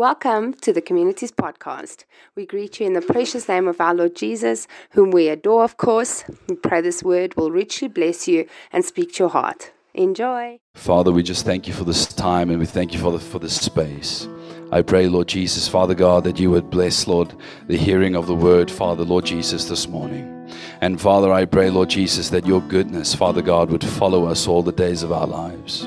Welcome to the Communities Podcast. We greet you in the precious name of our Lord Jesus, whom we adore, of course. We pray this word will richly bless you and speak to your heart. Enjoy. Father, we just thank you for this time and we thank you for, the, for this space. I pray, Lord Jesus, Father God, that you would bless, Lord, the hearing of the word, Father, Lord Jesus, this morning. And Father, I pray, Lord Jesus, that your goodness, Father God, would follow us all the days of our lives.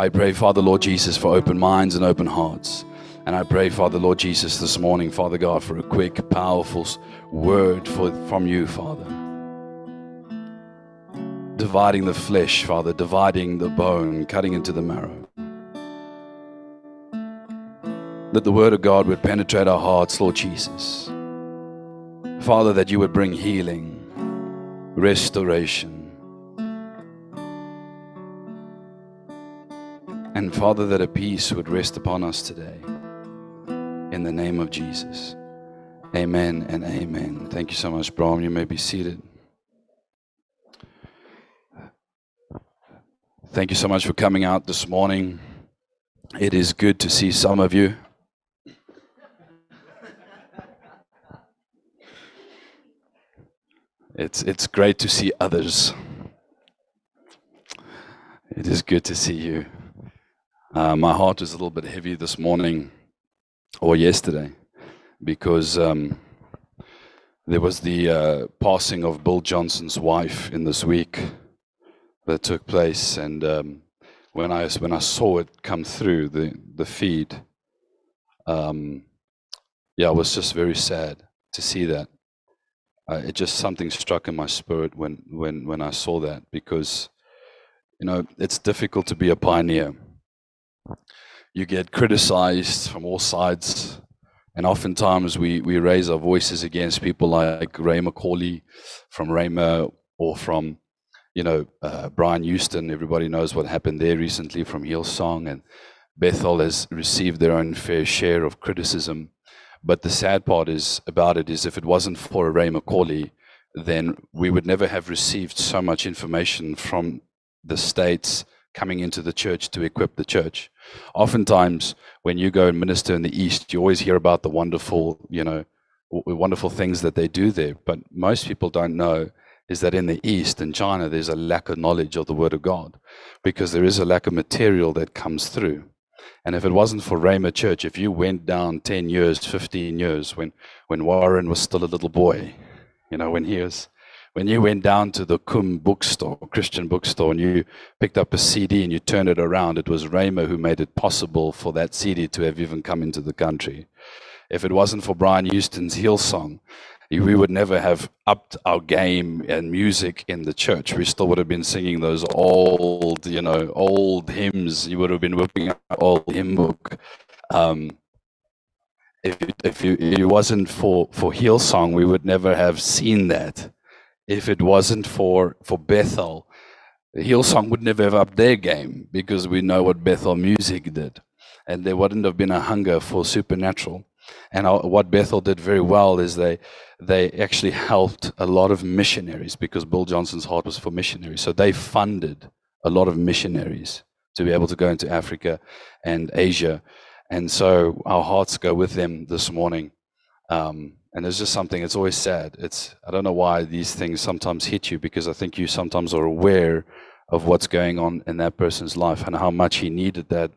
I pray, Father, Lord Jesus, for open minds and open hearts. And I pray, Father, Lord Jesus, this morning, Father God, for a quick, powerful word for, from you, Father. Dividing the flesh, Father, dividing the bone, cutting into the marrow. That the word of God would penetrate our hearts, Lord Jesus. Father, that you would bring healing, restoration, And Father, that a peace would rest upon us today. In the name of Jesus. Amen and amen. Thank you so much, Bram. You may be seated. Thank you so much for coming out this morning. It is good to see some of you. It's, it's great to see others. It is good to see you. Uh, my heart is a little bit heavy this morning or yesterday because um, there was the uh, passing of Bill Johnson's wife in this week that took place, and um, when I when I saw it come through the the feed, um, yeah, I was just very sad to see that. Uh, it just something struck in my spirit when when when I saw that because you know it's difficult to be a pioneer you get criticized from all sides. And oftentimes we, we raise our voices against people like Ray McCauley from Rhema or from, you know, uh, Brian Houston. Everybody knows what happened there recently from Hillsong. And Bethel has received their own fair share of criticism. But the sad part is about it is if it wasn't for Ray McCauley, then we would never have received so much information from the states coming into the church to equip the church. Oftentimes, when you go and minister in the East, you always hear about the wonderful, you know, wonderful things that they do there. But most people don't know is that in the East, in China, there's a lack of knowledge of the Word of God because there is a lack of material that comes through. And if it wasn't for Rhema Church, if you went down 10 years, 15 years, when, when Warren was still a little boy, you know, when he was when you went down to the CUM bookstore, Christian bookstore, and you picked up a CD and you turned it around, it was Rhema who made it possible for that CD to have even come into the country. If it wasn't for Brian Houston's Hillsong, we would never have upped our game and music in the church. We still would have been singing those old, you know, old hymns. You would have been whipping out old hymn book. Um, if if you, it wasn't for for Hillsong, we would never have seen that if it wasn't for, for Bethel, Hillsong would never have upped their game because we know what Bethel music did. And there wouldn't have been a hunger for supernatural. And what Bethel did very well is they, they actually helped a lot of missionaries because Bill Johnson's heart was for missionaries. So they funded a lot of missionaries to be able to go into Africa and Asia. And so our hearts go with them this morning. Um, and it's just something it's always sad. It's i don't know why these things sometimes hit you because i think you sometimes are aware of what's going on in that person's life and how much he needed that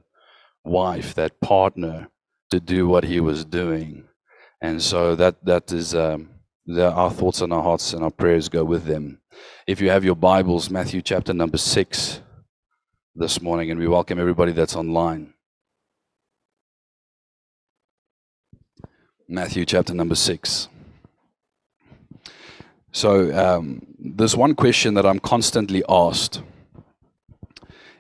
wife that partner to do what he was doing. And so that that is um, the, our thoughts and our hearts and our prayers go with them. If you have your bibles matthew chapter number six this morning and we welcome everybody that's online Matthew chapter number six. So, um, there's one question that I'm constantly asked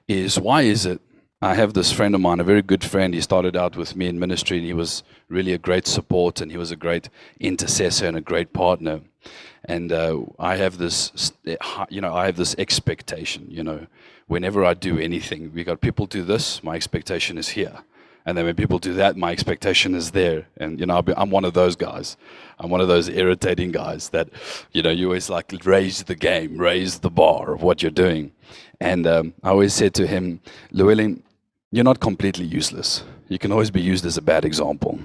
is why is it? I have this friend of mine, a very good friend. He started out with me in ministry and he was really a great support and he was a great intercessor and a great partner. And uh, I have this, you know, I have this expectation, you know, whenever I do anything, we got people do this, my expectation is here. And then when people do that, my expectation is there. And, you know, I'm one of those guys. I'm one of those irritating guys that, you know, you always like raise the game, raise the bar of what you're doing. And um, I always said to him, Llewellyn, you're not completely useless. You can always be used as a bad example.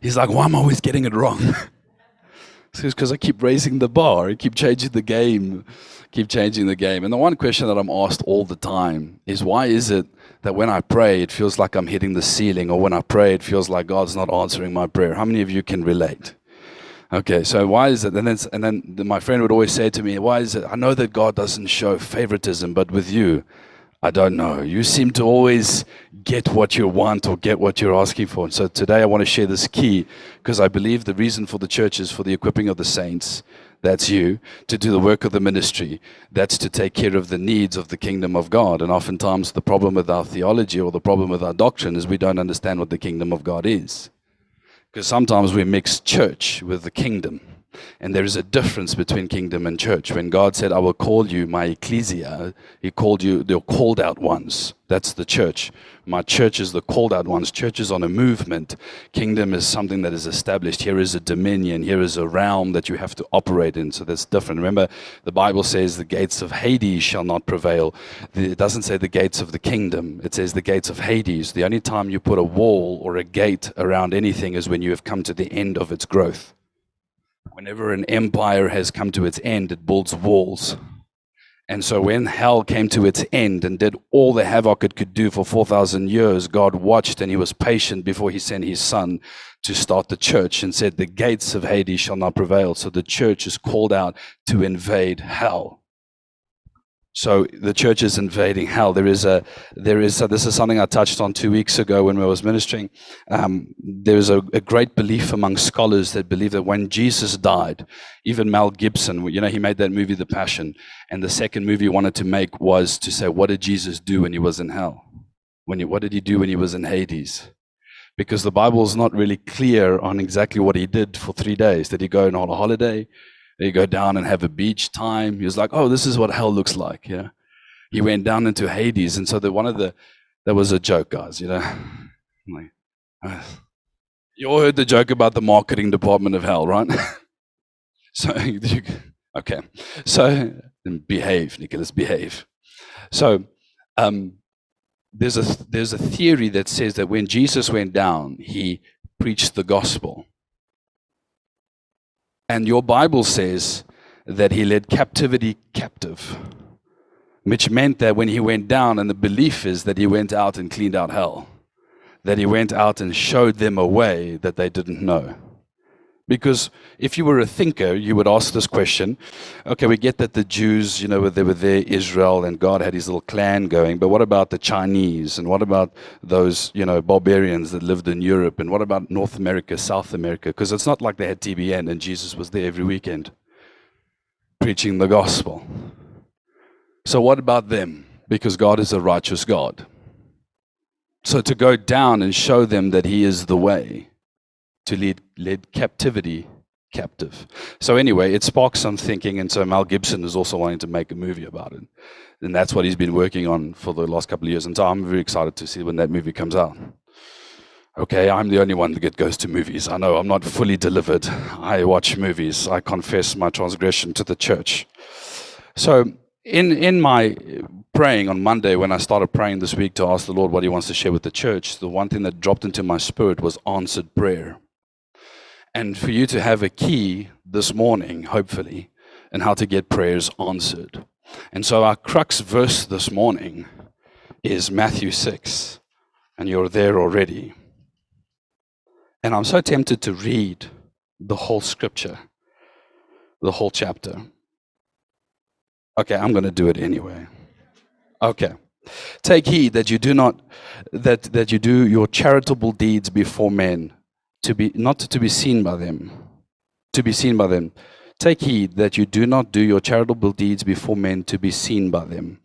He's like, why am I always getting it wrong? because I keep raising the bar, I keep changing the game, keep changing the game. And the one question that I'm asked all the time is why is it that when I pray, it feels like I'm hitting the ceiling, or when I pray, it feels like God's not answering my prayer? How many of you can relate? Okay, so why is it? And then, and then my friend would always say to me, Why is it? I know that God doesn't show favoritism, but with you, I don't know. You seem to always get what you want or get what you're asking for. And so today I want to share this key because I believe the reason for the church is for the equipping of the saints. That's you to do the work of the ministry. That's to take care of the needs of the kingdom of God. And oftentimes, the problem with our theology or the problem with our doctrine is we don't understand what the kingdom of God is. Because sometimes we mix church with the kingdom. And there is a difference between kingdom and church. When God said, I will call you my ecclesia, He called you the called out ones. That's the church. My church is the called out ones. Church is on a movement. Kingdom is something that is established. Here is a dominion. Here is a realm that you have to operate in. So that's different. Remember, the Bible says the gates of Hades shall not prevail. It doesn't say the gates of the kingdom, it says the gates of Hades. The only time you put a wall or a gate around anything is when you have come to the end of its growth. Whenever an empire has come to its end, it builds walls. And so when hell came to its end and did all the havoc it could do for 4,000 years, God watched and he was patient before he sent his son to start the church and said, The gates of Hades shall not prevail. So the church is called out to invade hell. So the church is invading hell. There is a, there is a, this is something I touched on two weeks ago when we was ministering. Um, there is a, a, great belief among scholars that believe that when Jesus died, even Mel Gibson, you know, he made that movie, The Passion, and the second movie he wanted to make was to say, what did Jesus do when he was in hell? When he, what did he do when he was in Hades? Because the Bible is not really clear on exactly what he did for three days. Did he go on a holiday? You go down and have a beach time. He was like, oh, this is what hell looks like. Yeah. He went down into Hades. And so the, one of the, that was a joke, guys, you know. Like, uh, you all heard the joke about the marketing department of hell, right? so, okay. So, behave, Nicholas, behave. So, um, there's a there's a theory that says that when Jesus went down, he preached the gospel. And your Bible says that he led captivity captive, which meant that when he went down, and the belief is that he went out and cleaned out hell, that he went out and showed them a way that they didn't know. Because if you were a thinker, you would ask this question okay, we get that the Jews, you know, they were there, Israel, and God had his little clan going, but what about the Chinese? And what about those, you know, barbarians that lived in Europe? And what about North America, South America? Because it's not like they had TBN and Jesus was there every weekend preaching the gospel. So, what about them? Because God is a righteous God. So, to go down and show them that He is the way to lead, lead captivity captive. So anyway, it sparks some thinking, and so Mel Gibson is also wanting to make a movie about it, and that's what he's been working on for the last couple of years. And so I'm very excited to see when that movie comes out. Okay, I'm the only one that goes to movies. I know I'm not fully delivered. I watch movies. I confess my transgression to the church. So in in my praying on Monday, when I started praying this week to ask the Lord what He wants to share with the church, the one thing that dropped into my spirit was answered prayer and for you to have a key this morning, hopefully, and how to get prayers answered. And so our crux verse this morning is Matthew 6, and you're there already. And I'm so tempted to read the whole scripture, the whole chapter. Okay, I'm going to do it anyway. Okay. Take heed that you do not that that you do your charitable deeds before men to be not to be seen by them, to be seen by them. Take heed that you do not do your charitable deeds before men to be seen by them.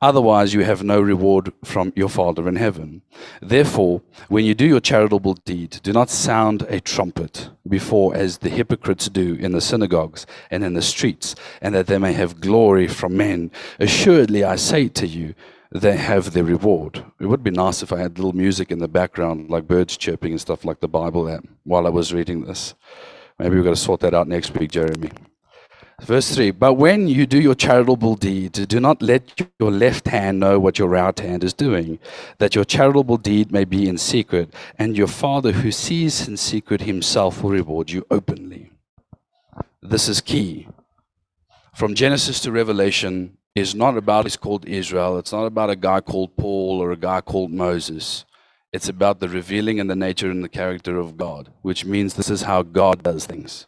Otherwise, you have no reward from your Father in heaven. Therefore, when you do your charitable deed, do not sound a trumpet before, as the hypocrites do in the synagogues and in the streets, and that they may have glory from men. Assuredly, I say to you, they have their reward. It would be nice if I had little music in the background, like birds chirping and stuff like the Bible app, while I was reading this. Maybe we've got to sort that out next week, Jeremy. Verse 3 But when you do your charitable deed, do not let your left hand know what your right hand is doing, that your charitable deed may be in secret, and your Father who sees in secret himself will reward you openly. This is key. From Genesis to Revelation is not about it's called Israel, it's not about a guy called Paul or a guy called Moses. It's about the revealing and the nature and the character of God, which means this is how God does things.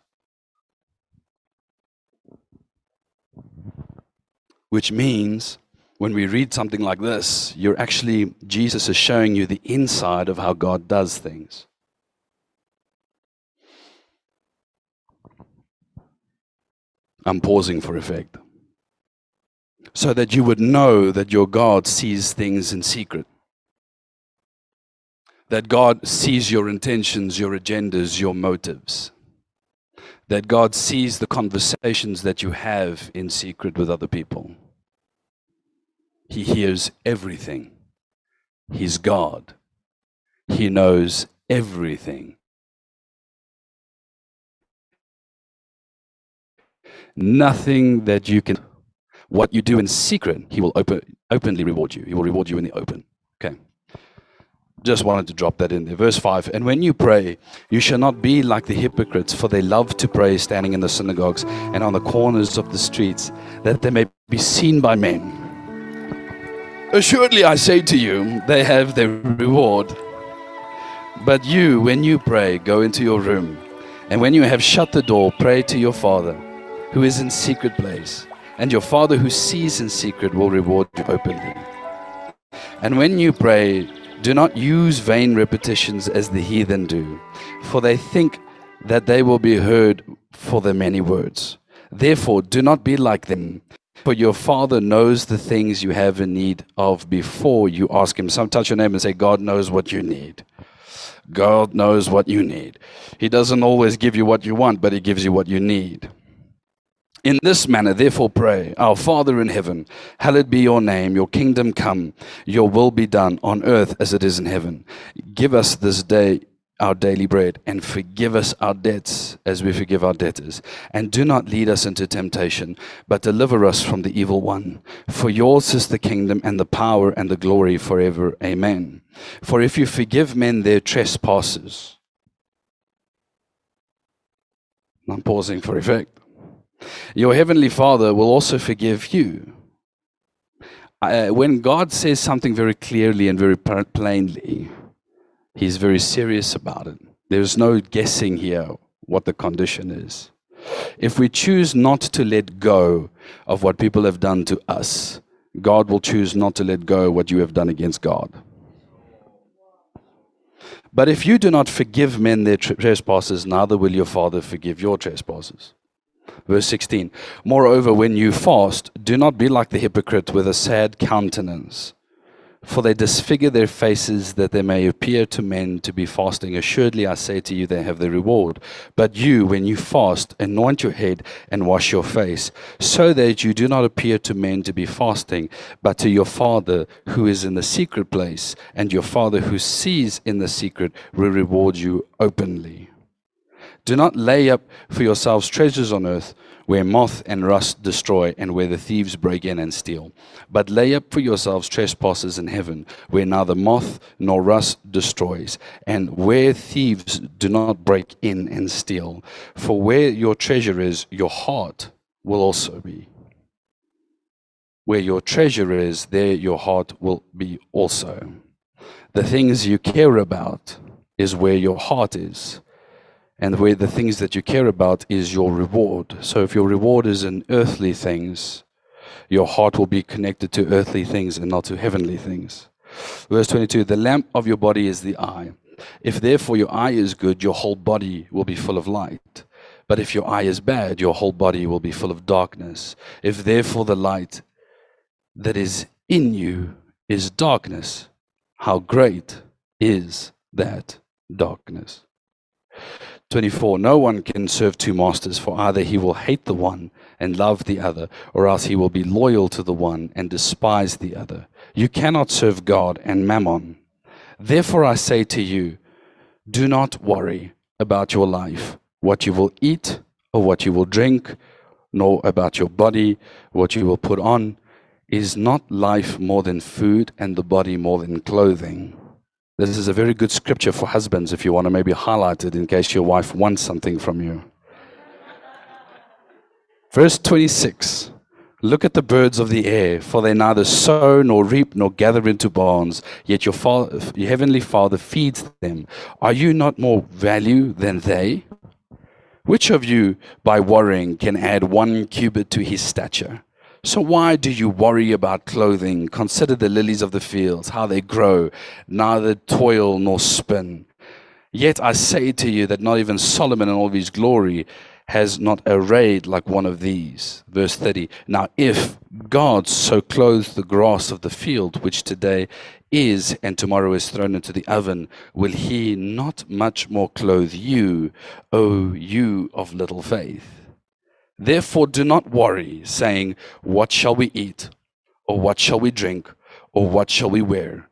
Which means when we read something like this, you're actually, Jesus is showing you the inside of how God does things. I'm pausing for effect. So that you would know that your God sees things in secret. That God sees your intentions, your agendas, your motives that God sees the conversations that you have in secret with other people. He hears everything. He's God. He knows everything. Nothing that you can, what you do in secret, He will open, openly reward you. He will reward you in the open. Okay. Just wanted to drop that in there. Verse 5 And when you pray, you shall not be like the hypocrites, for they love to pray standing in the synagogues and on the corners of the streets, that they may be seen by men. Assuredly, I say to you, they have their reward. But you, when you pray, go into your room, and when you have shut the door, pray to your Father, who is in secret place, and your Father who sees in secret will reward you openly. And when you pray, do not use vain repetitions as the heathen do, for they think that they will be heard for their many words. Therefore, do not be like them, for your Father knows the things you have in need of before you ask Him. Some touch your name and say, God knows what you need. God knows what you need. He doesn't always give you what you want, but He gives you what you need. In this manner, therefore, pray, Our Father in heaven, hallowed be your name, your kingdom come, your will be done on earth as it is in heaven. Give us this day our daily bread, and forgive us our debts as we forgive our debtors. And do not lead us into temptation, but deliver us from the evil one. For yours is the kingdom, and the power, and the glory forever. Amen. For if you forgive men their trespasses, I'm pausing for effect. Your heavenly Father will also forgive you. Uh, when God says something very clearly and very plainly, He's very serious about it. There's no guessing here what the condition is. If we choose not to let go of what people have done to us, God will choose not to let go what you have done against God. But if you do not forgive men their trespasses, neither will your Father forgive your trespasses. Verse 16 Moreover, when you fast, do not be like the hypocrite with a sad countenance. For they disfigure their faces that they may appear to men to be fasting. Assuredly, I say to you, they have their reward. But you, when you fast, anoint your head and wash your face, so that you do not appear to men to be fasting, but to your Father who is in the secret place, and your Father who sees in the secret will reward you openly. Do not lay up for yourselves treasures on earth where moth and rust destroy and where the thieves break in and steal. But lay up for yourselves trespasses in heaven where neither moth nor rust destroys and where thieves do not break in and steal. For where your treasure is, your heart will also be. Where your treasure is, there your heart will be also. The things you care about is where your heart is and where the things that you care about is your reward. So if your reward is in earthly things, your heart will be connected to earthly things and not to heavenly things. Verse 22 The lamp of your body is the eye. If therefore your eye is good, your whole body will be full of light. But if your eye is bad, your whole body will be full of darkness. If therefore the light that is in you is darkness, how great is that darkness? 24 No one can serve two masters, for either he will hate the one and love the other, or else he will be loyal to the one and despise the other. You cannot serve God and mammon. Therefore, I say to you, do not worry about your life, what you will eat or what you will drink, nor about your body what you will put on. Is not life more than food and the body more than clothing? This is a very good scripture for husbands if you want to maybe highlight it in case your wife wants something from you. Verse 26 Look at the birds of the air, for they neither sow nor reap nor gather into barns, yet your, your heavenly Father feeds them. Are you not more value than they? Which of you, by worrying, can add one cubit to his stature? So why do you worry about clothing? Consider the lilies of the fields, how they grow, neither toil nor spin. Yet I say to you that not even Solomon in all his glory has not arrayed like one of these. Verse 30. Now, if God so clothes the grass of the field, which today is and tomorrow is thrown into the oven, will he not much more clothe you, O you of little faith? Therefore, do not worry, saying, What shall we eat? Or what shall we drink? Or what shall we wear?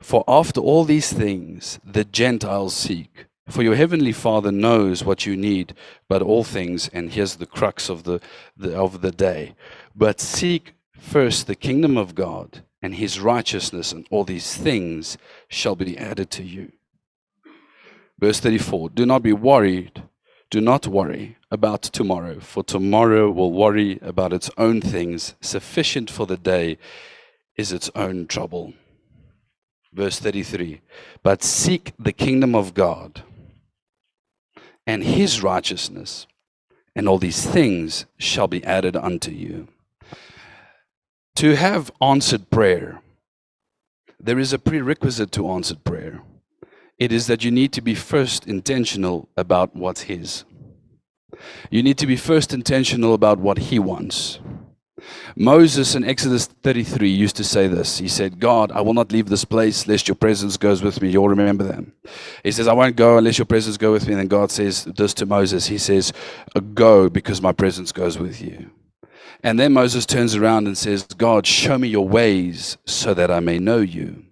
For after all these things the Gentiles seek. For your heavenly Father knows what you need, but all things, and here's the crux of the, the, of the day. But seek first the kingdom of God and his righteousness, and all these things shall be added to you. Verse 34 Do not be worried, do not worry about tomorrow, for tomorrow will worry about its own things. Sufficient for the day is its own trouble. Verse 33 But seek the kingdom of God and his righteousness, and all these things shall be added unto you. To have answered prayer, there is a prerequisite to answered prayer. It is that you need to be first intentional about what's his. You need to be first intentional about what he wants. Moses in Exodus 33 used to say this. He said, God, I will not leave this place lest your presence goes with me. You'll remember them. He says, I won't go unless your presence go with me. And then God says this to Moses. He says, Go because my presence goes with you. And then Moses turns around and says, God, show me your ways so that I may know you.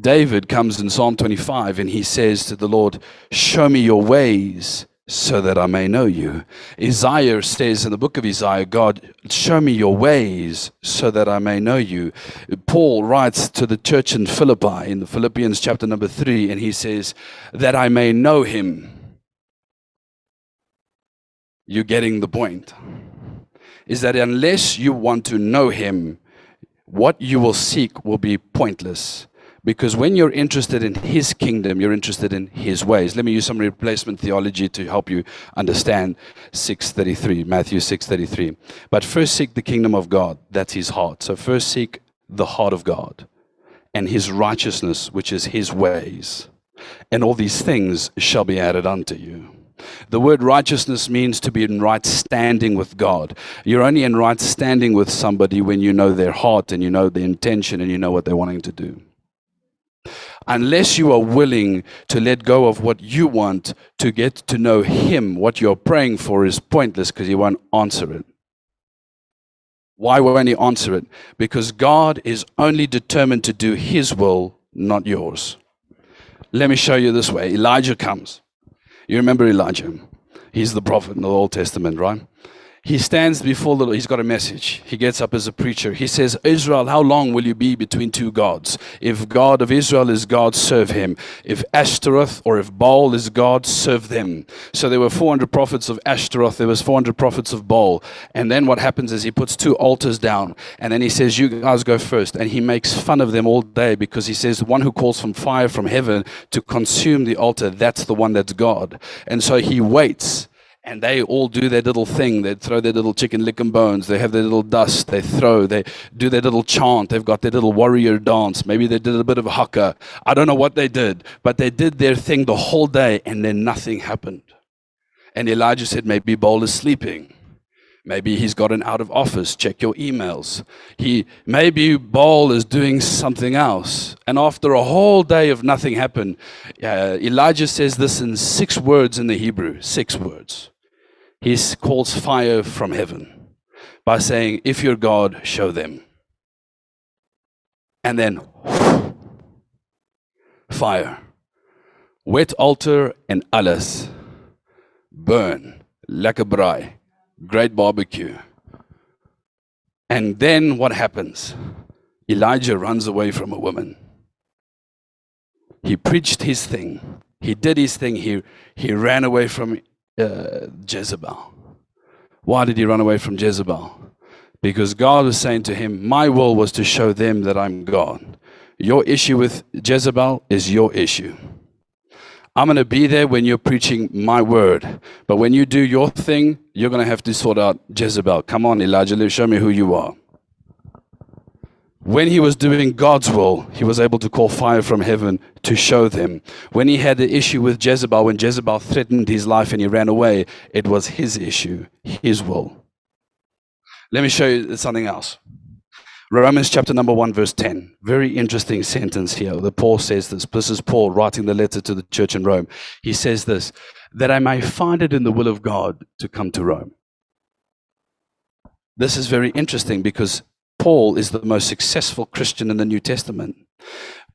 David comes in Psalm 25 and he says to the Lord, Show me your ways so that I may know you. Isaiah says in the book of Isaiah, God, show me your ways so that I may know you. Paul writes to the church in Philippi in the Philippians chapter number three, and he says, that I may know him. You're getting the point. Is that unless you want to know him, what you will seek will be pointless because when you're interested in His kingdom, you're interested in His ways. Let me use some replacement theology to help you understand 633, Matthew 633. But first seek the kingdom of God, that's His heart. So first seek the heart of God and His righteousness, which is His ways. And all these things shall be added unto you. The word righteousness means to be in right standing with God. You're only in right standing with somebody when you know their heart and you know the intention and you know what they're wanting to do unless you are willing to let go of what you want to get to know Him, what you're praying for is pointless because He won't answer it. Why won't He answer it? Because God is only determined to do His will, not yours. Let me show you this way Elijah comes. You remember Elijah? He's the prophet in the Old Testament, right? He stands before the Lord. He's got a message. He gets up as a preacher. He says, Israel, how long will you be between two gods? If God of Israel is God, serve him. If Ashtaroth or if Baal is God, serve them. So there were 400 prophets of Ashtaroth. There was 400 prophets of Baal. And then what happens is he puts two altars down. And then he says, you guys go first. And he makes fun of them all day because he says, the one who calls from fire from heaven to consume the altar, that's the one that's God. And so he waits and they all do their little thing. They throw their little chicken lick and bones. They have their little dust. They throw. They do their little chant. They've got their little warrior dance. Maybe they did a bit of haka. I don't know what they did, but they did their thing the whole day, and then nothing happened. And Elijah said, maybe Baal is sleeping. Maybe he's gotten out of office. Check your emails. He maybe Baal is doing something else. And after a whole day of nothing happened, uh, Elijah says this in six words in the Hebrew. Six words he calls fire from heaven by saying, If you're God, show them. And then fire. Wet altar and alles. Burn. Lekker braai. great barbecue. And then what happens? Elijah runs away from a woman. He preached his thing. He did his thing. He, he ran away from uh, Jezebel. Why did he run away from Jezebel? Because God was saying to him, My will was to show them that I'm God. Your issue with Jezebel is your issue. I'm going to be there when you're preaching my word. But when you do your thing, you're going to have to sort out Jezebel. Come on, Elijah, show me who you are. When he was doing God's will, he was able to call fire from heaven to show them. When he had the issue with Jezebel, when Jezebel threatened his life and he ran away, it was his issue, his will. Let me show you something else. Romans chapter number 1, verse 10. Very interesting sentence here. The Paul says this. This is Paul writing the letter to the church in Rome. He says this that I may find it in the will of God to come to Rome. This is very interesting because Paul is the most successful Christian in the New Testament.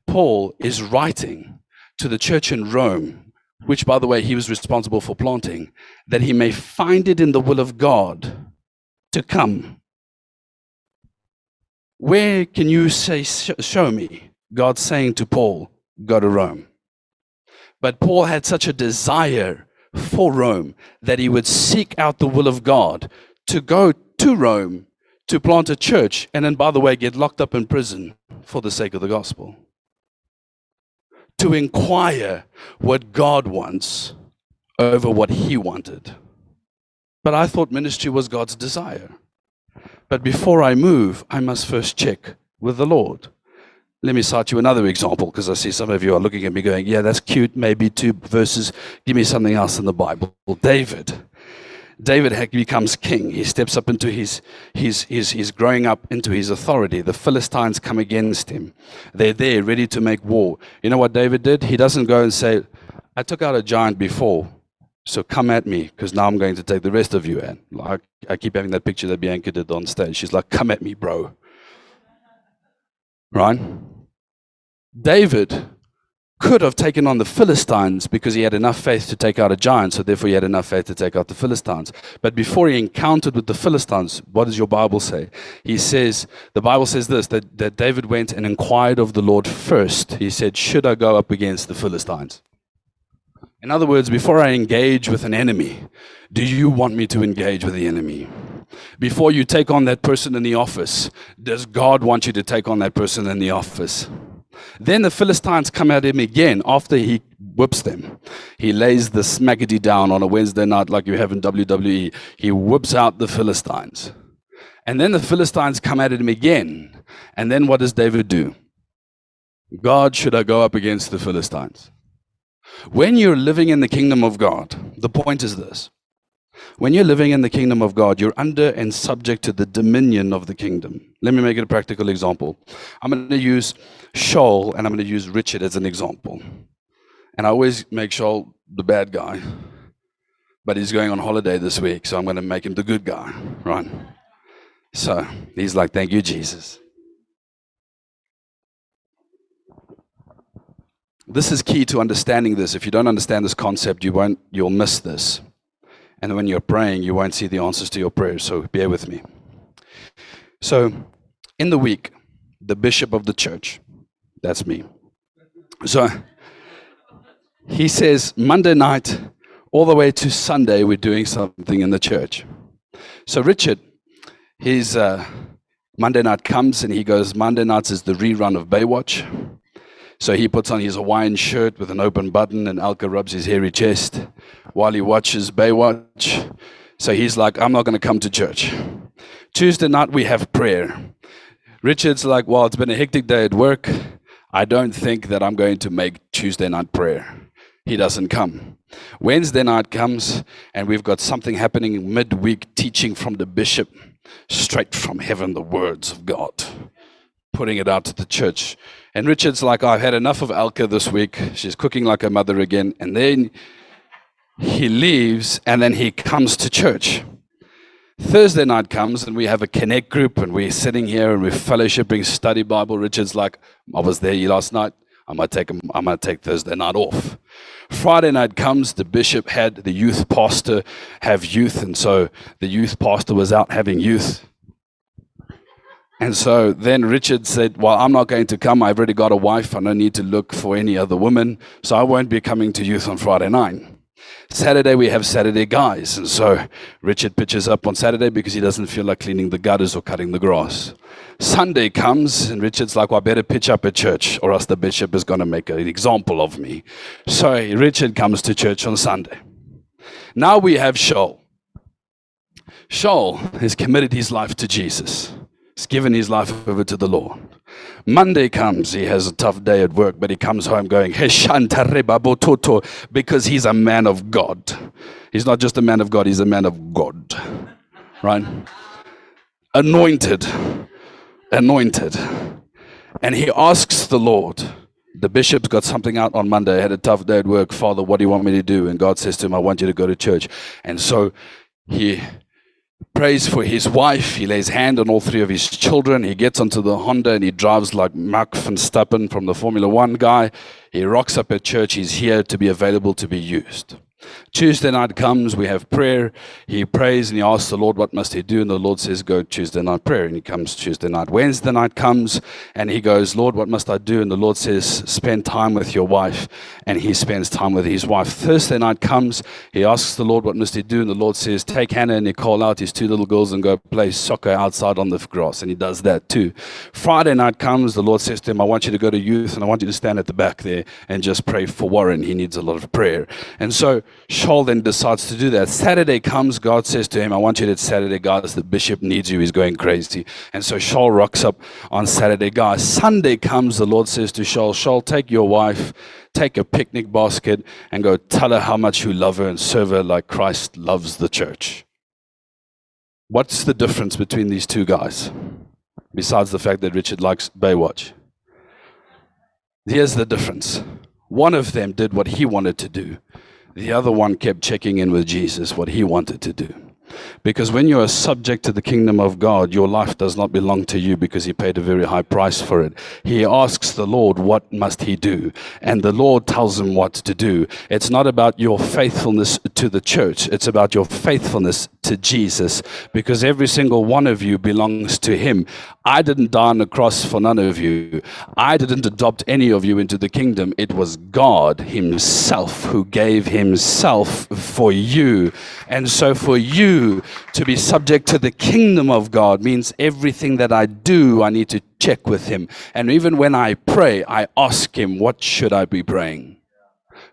Paul is writing to the church in Rome, which, by the way, he was responsible for planting, that he may find it in the will of God to come. Where can you say, show me? God saying to Paul, go to Rome. But Paul had such a desire for Rome that he would seek out the will of God to go to Rome to plant a church and then, by the way, get locked up in prison for the sake of the gospel. To inquire what God wants over what he wanted. But I thought ministry was God's desire. But before I move, I must first check with the Lord. Let me cite you another example because I see some of you are looking at me going, Yeah, that's cute. Maybe two verses. Give me something else in the Bible. David. David becomes king. He steps up into his, his, his, his growing up into his authority. The Philistines come against him. They're there ready to make war. You know what David did? He doesn't go and say, I took out a giant before, so come at me because now I'm going to take the rest of you. And like, I keep having that picture that Bianca did on stage. She's like, come at me, bro. Right? David could have taken on the Philistines because he had enough faith to take out a giant, so therefore he had enough faith to take out the Philistines. But before he encountered with the Philistines, what does your Bible say? He says, the Bible says this that, that David went and inquired of the Lord first. He said, Should I go up against the Philistines? In other words, before I engage with an enemy, do you want me to engage with the enemy? Before you take on that person in the office, does God want you to take on that person in the office? Then the Philistines come at him again after he whips them. He lays the smackety down on a Wednesday night like you have in WWE. He whips out the Philistines. And then the Philistines come at him again. And then what does David do? God, should I go up against the Philistines? When you're living in the kingdom of God, the point is this when you're living in the kingdom of God, you're under and subject to the dominion of the kingdom. Let me make it a practical example. I'm going to use Shoal and I'm going to use Richard as an example. And I always make Shoal the bad guy, but he's going on holiday this week, so I'm going to make him the good guy, right? So he's like, Thank you, Jesus. This is key to understanding this. If you don't understand this concept, you won't, you'll miss this. And when you're praying, you won't see the answers to your prayers. So bear with me. So, in the week, the bishop of the church, that's me. So, he says, Monday night, all the way to Sunday, we're doing something in the church. So, Richard, his uh, Monday night comes and he goes, Monday nights is the rerun of Baywatch. So he puts on his Hawaiian shirt with an open button, and Alka rubs his hairy chest while he watches Baywatch. So he's like, I'm not going to come to church. Tuesday night, we have prayer. Richard's like, Well, it's been a hectic day at work. I don't think that I'm going to make Tuesday night prayer. He doesn't come. Wednesday night comes, and we've got something happening midweek teaching from the bishop, straight from heaven, the words of God, putting it out to the church. And Richard's like, I've had enough of Alka this week. She's cooking like a mother again. And then he leaves and then he comes to church. Thursday night comes and we have a connect group and we're sitting here and we're fellowshipping, study Bible. Richard's like, I was there you last night. I might take, I might take Thursday night off. Friday night comes, the bishop had the youth pastor have youth, and so the youth pastor was out having youth. And so then Richard said, Well, I'm not going to come. I've already got a wife. I don't need to look for any other woman. So I won't be coming to youth on Friday night. Saturday, we have Saturday guys. And so Richard pitches up on Saturday because he doesn't feel like cleaning the gutters or cutting the grass. Sunday comes, and Richard's like, well, I better pitch up at church, or else the bishop is going to make an example of me. So Richard comes to church on Sunday. Now we have Shoal. Shoal has committed his life to Jesus. He's given his life over to the Lord. Monday comes, he has a tough day at work, but he comes home going, because he's a man of God. He's not just a man of God, he's a man of God. Right? Anointed. Anointed. And he asks the Lord, the bishop's got something out on Monday. Had a tough day at work. Father, what do you want me to do? And God says to him, I want you to go to church. And so he prays for his wife. He lays hand on all three of his children. He gets onto the Honda and he drives like Max Verstappen from the Formula One guy. He rocks up at church. He's here to be available to be used. Tuesday night comes, we have prayer. He prays and he asks the Lord, What must he do? And the Lord says, Go Tuesday night prayer. And he comes Tuesday night. Wednesday night comes and he goes, Lord, what must I do? And the Lord says, Spend time with your wife. And he spends time with his wife. Thursday night comes, he asks the Lord, What must he do? And the Lord says, Take Hannah and Nicole out, his two little girls, and go play soccer outside on the grass. And he does that too. Friday night comes, the Lord says to him, I want you to go to youth and I want you to stand at the back there and just pray for Warren. He needs a lot of prayer. And so, Shaul then decides to do that. Saturday comes, God says to him, I want you to Saturday, guys, the bishop needs you, he's going crazy. And so Shaul rocks up on Saturday, guys. Sunday comes, the Lord says to Shaul, Shaul, take your wife, take a picnic basket, and go tell her how much you love her and serve her like Christ loves the church. What's the difference between these two guys? Besides the fact that Richard likes Baywatch. Here's the difference. One of them did what he wanted to do. The other one kept checking in with Jesus, what he wanted to do. Because when you are subject to the kingdom of God, your life does not belong to you because he paid a very high price for it. He asks the Lord, what must he do? And the Lord tells him what to do. It's not about your faithfulness to the church. It's about your faithfulness to Jesus because every single one of you belongs to him. I didn't die on the cross for none of you. I didn't adopt any of you into the kingdom. It was God himself who gave himself for you. And so for you, to be subject to the kingdom of God means everything that I do, I need to check with Him. And even when I pray, I ask Him, what should I be praying?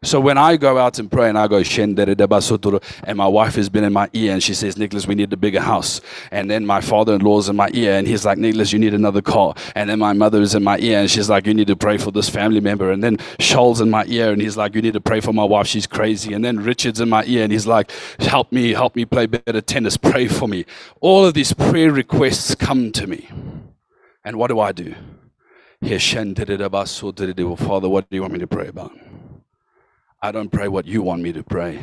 So when I go out and pray and I go, and my wife has been in my ear and she says, Nicholas, we need a bigger house. And then my father in law's in my ear and he's like, Nicholas, you need another car. And then my mother is in my ear and she's like, you need to pray for this family member. And then Shoal's in my ear and he's like, you need to pray for my wife. She's crazy. And then Richard's in my ear and he's like, help me, help me play better tennis. Pray for me. All of these prayer requests come to me. And what do I do? Father, what do you want me to pray about? I don't pray what you want me to pray.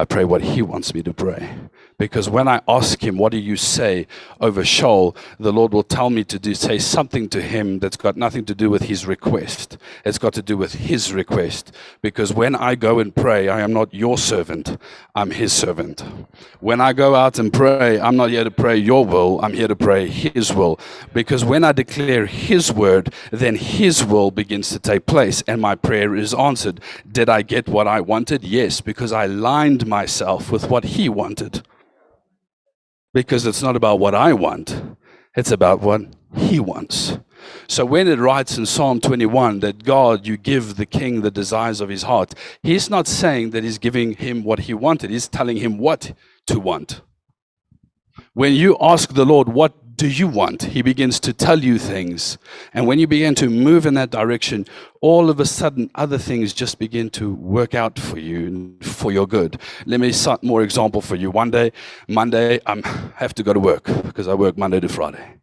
I pray what he wants me to pray. Because when I ask him, what do you say over Shoal, the Lord will tell me to do, say something to him that's got nothing to do with his request. It's got to do with his request. Because when I go and pray, I am not your servant, I'm his servant. When I go out and pray, I'm not here to pray your will, I'm here to pray his will. Because when I declare his word, then his will begins to take place and my prayer is answered. Did I get what I wanted? Yes, because I lined myself with what he wanted. Because it's not about what I want, it's about what he wants. So when it writes in Psalm 21 that God, you give the king the desires of his heart, he's not saying that he's giving him what he wanted, he's telling him what to want. When you ask the Lord, What do you want? He begins to tell you things. And when you begin to move in that direction, all of a sudden other things just begin to work out for you for your good. Let me cite more example for you. One day, Monday, I have to go to work because I work Monday to Friday.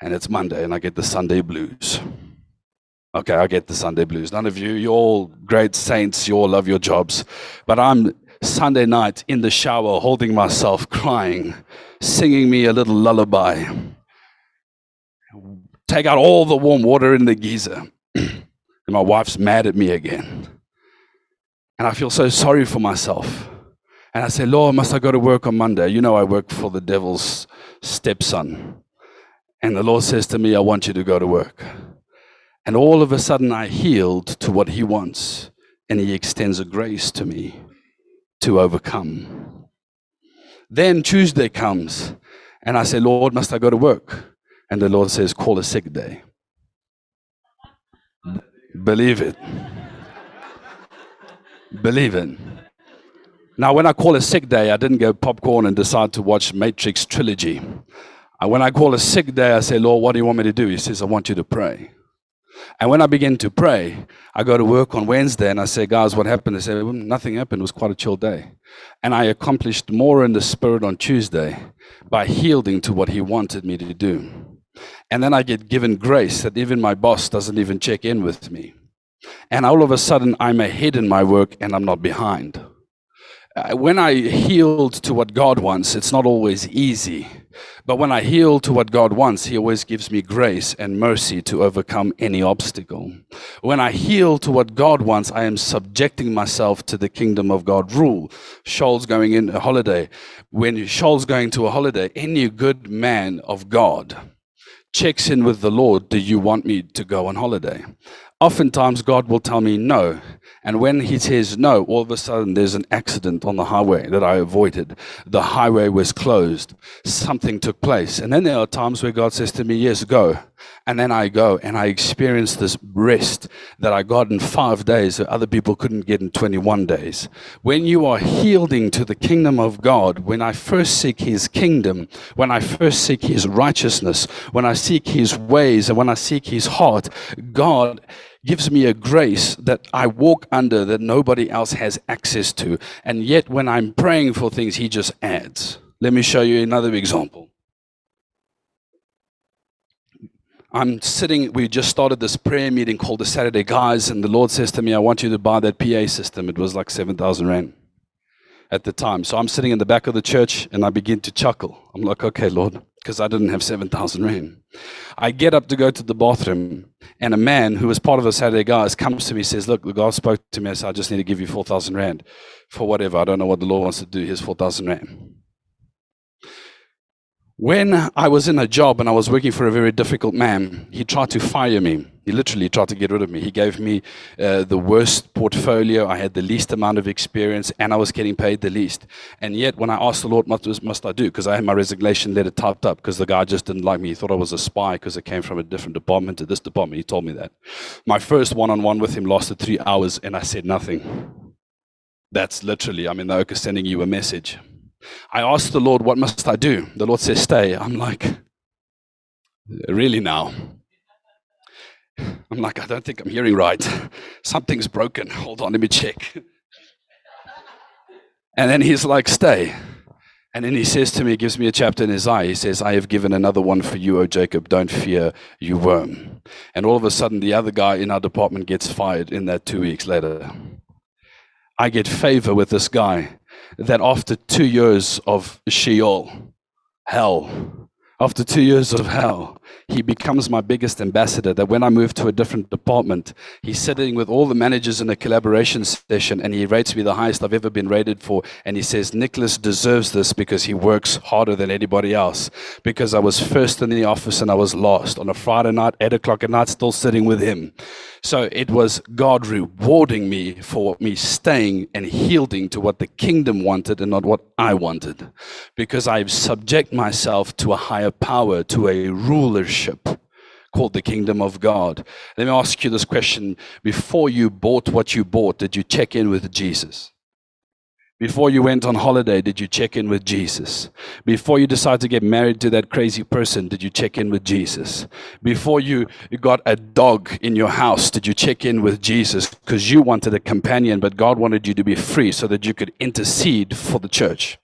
And it's Monday and I get the Sunday blues. Okay, I get the Sunday blues. None of you, you're all great saints, you all love your jobs. But I'm Sunday night in the shower holding myself crying singing me a little lullaby. Take out all the warm water in the geyser. And my wife's mad at me again. And I feel so sorry for myself. And I say, Lord, must I go to work on Monday? You know, I work for the devil's stepson. And the Lord says to me, I want you to go to work. And all of a sudden, I healed to what He wants. And He extends a grace to me to overcome. Then Tuesday comes, and I say, Lord, must I go to work? And the Lord says, Call a sick day. Believe it. Believe it. Now, when I call a sick day, I didn't go popcorn and decide to watch Matrix Trilogy. Uh, when I call a sick day, I say, Lord, what do you want me to do? He says, I want you to pray. And when I begin to pray, I go to work on Wednesday and I say, guys, what happened? They say, well, nothing happened. It was quite a chill day. And I accomplished more in the spirit on Tuesday by yielding to what he wanted me to do. And then I get given grace that even my boss doesn't even check in with me. And all of a sudden, I'm ahead in my work and I'm not behind. Uh, when I yield to what God wants, it's not always easy. But when I yield to what God wants, He always gives me grace and mercy to overcome any obstacle. When I yield to what God wants, I am subjecting myself to the kingdom of God rule. Shaul's going in a holiday. When Shaul's going to a holiday, any good man of God checks in with the Lord, do you want me to go on holiday? Oftentimes, God will tell me no. And when He says no, all of a sudden there's an accident on the highway that I avoided. The highway was closed. Something took place. And then there are times where God says to me, Yes, go. And then I go and I experience this rest that I got in five days that other people couldn't get in 21 days. When you are yielding to the kingdom of God, when I first seek His kingdom, when I first seek His righteousness, when I seek His ways, and when I seek His heart, God gives me a grace that I walk under that nobody else has access to. And yet, when I'm praying for things, He just adds. Let me show you another example. I'm sitting, we just started this prayer meeting called the Saturday Guys, and the Lord says to me, I want you to buy that PA system. It was like 7,000 Rand at the time. So I'm sitting in the back of the church and I begin to chuckle. I'm like, okay, Lord, because I didn't have 7,000 Rand. I get up to go to the bathroom, and a man who was part of the Saturday Guys comes to me and says, Look, the God spoke to me. I said, I just need to give you 4,000 Rand for whatever. I don't know what the Lord wants to do. Here's 4,000 Rand. When I was in a job and I was working for a very difficult man, he tried to fire me. He literally tried to get rid of me. He gave me uh, the worst portfolio. I had the least amount of experience and I was getting paid the least. And yet, when I asked the Lord, what must I do? Because I had my resignation letter typed up because the guy just didn't like me. He thought I was a spy because I came from a different department to this department. He told me that. My first one on one with him lasted three hours and I said nothing. That's literally, I mean, the oak is sending you a message. I asked the Lord, What must I do? The Lord says, Stay. I'm like, Really now? I'm like, I don't think I'm hearing right. Something's broken. Hold on, let me check. And then he's like, Stay. And then he says to me, he gives me a chapter in Isaiah. He says, I have given another one for you, O Jacob. Don't fear, you worm. And all of a sudden, the other guy in our department gets fired in that two weeks later. I get favor with this guy that after two years of Sheol, hell, after two years of hell, he becomes my biggest ambassador. That when I move to a different department, he's sitting with all the managers in a collaboration session and he rates me the highest I've ever been rated for. And he says, Nicholas deserves this because he works harder than anybody else. Because I was first in the office and I was lost on a Friday night, 8 o'clock at night, still sitting with him. So it was God rewarding me for me staying and yielding to what the kingdom wanted and not what I wanted. Because I subject myself to a higher power, to a rulership called the kingdom of God. Let me ask you this question. Before you bought what you bought, did you check in with Jesus? Before you went on holiday, did you check in with Jesus? Before you decided to get married to that crazy person, did you check in with Jesus? Before you got a dog in your house, did you check in with Jesus? Because you wanted a companion, but God wanted you to be free so that you could intercede for the church.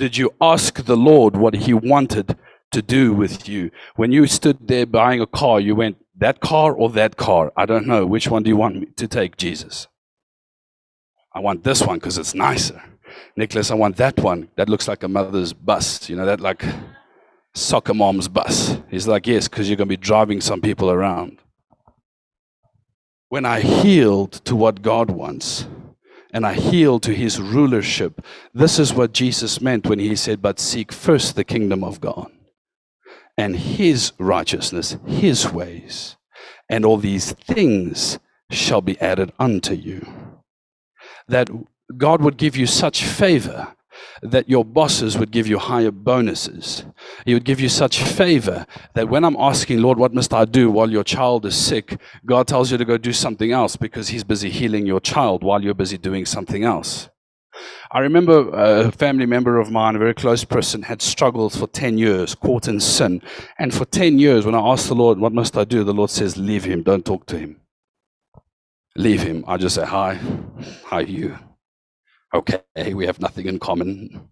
Did you ask the Lord what He wanted to do with you? When you stood there buying a car, you went, that car or that car? I don't know. Which one do you want me to take, Jesus? I want this one because it's nicer. Nicholas, I want that one. That looks like a mother's bus. You know, that like soccer mom's bus. He's like, yes, because you're going to be driving some people around. when I healed to what God wants and I healed to his rulership, this is what Jesus meant when he said, But seek first the kingdom of God and his righteousness, his ways, and all these things shall be added unto you. That God would give you such favor that your bosses would give you higher bonuses. He would give you such favor that when I'm asking, Lord, what must I do while your child is sick? God tells you to go do something else because He's busy healing your child while you're busy doing something else. I remember a family member of mine, a very close person, had struggled for 10 years, caught in sin. And for 10 years, when I asked the Lord, What must I do? the Lord says, Leave him, don't talk to him. Leave him. I just say, Hi, how are you? Okay, we have nothing in common.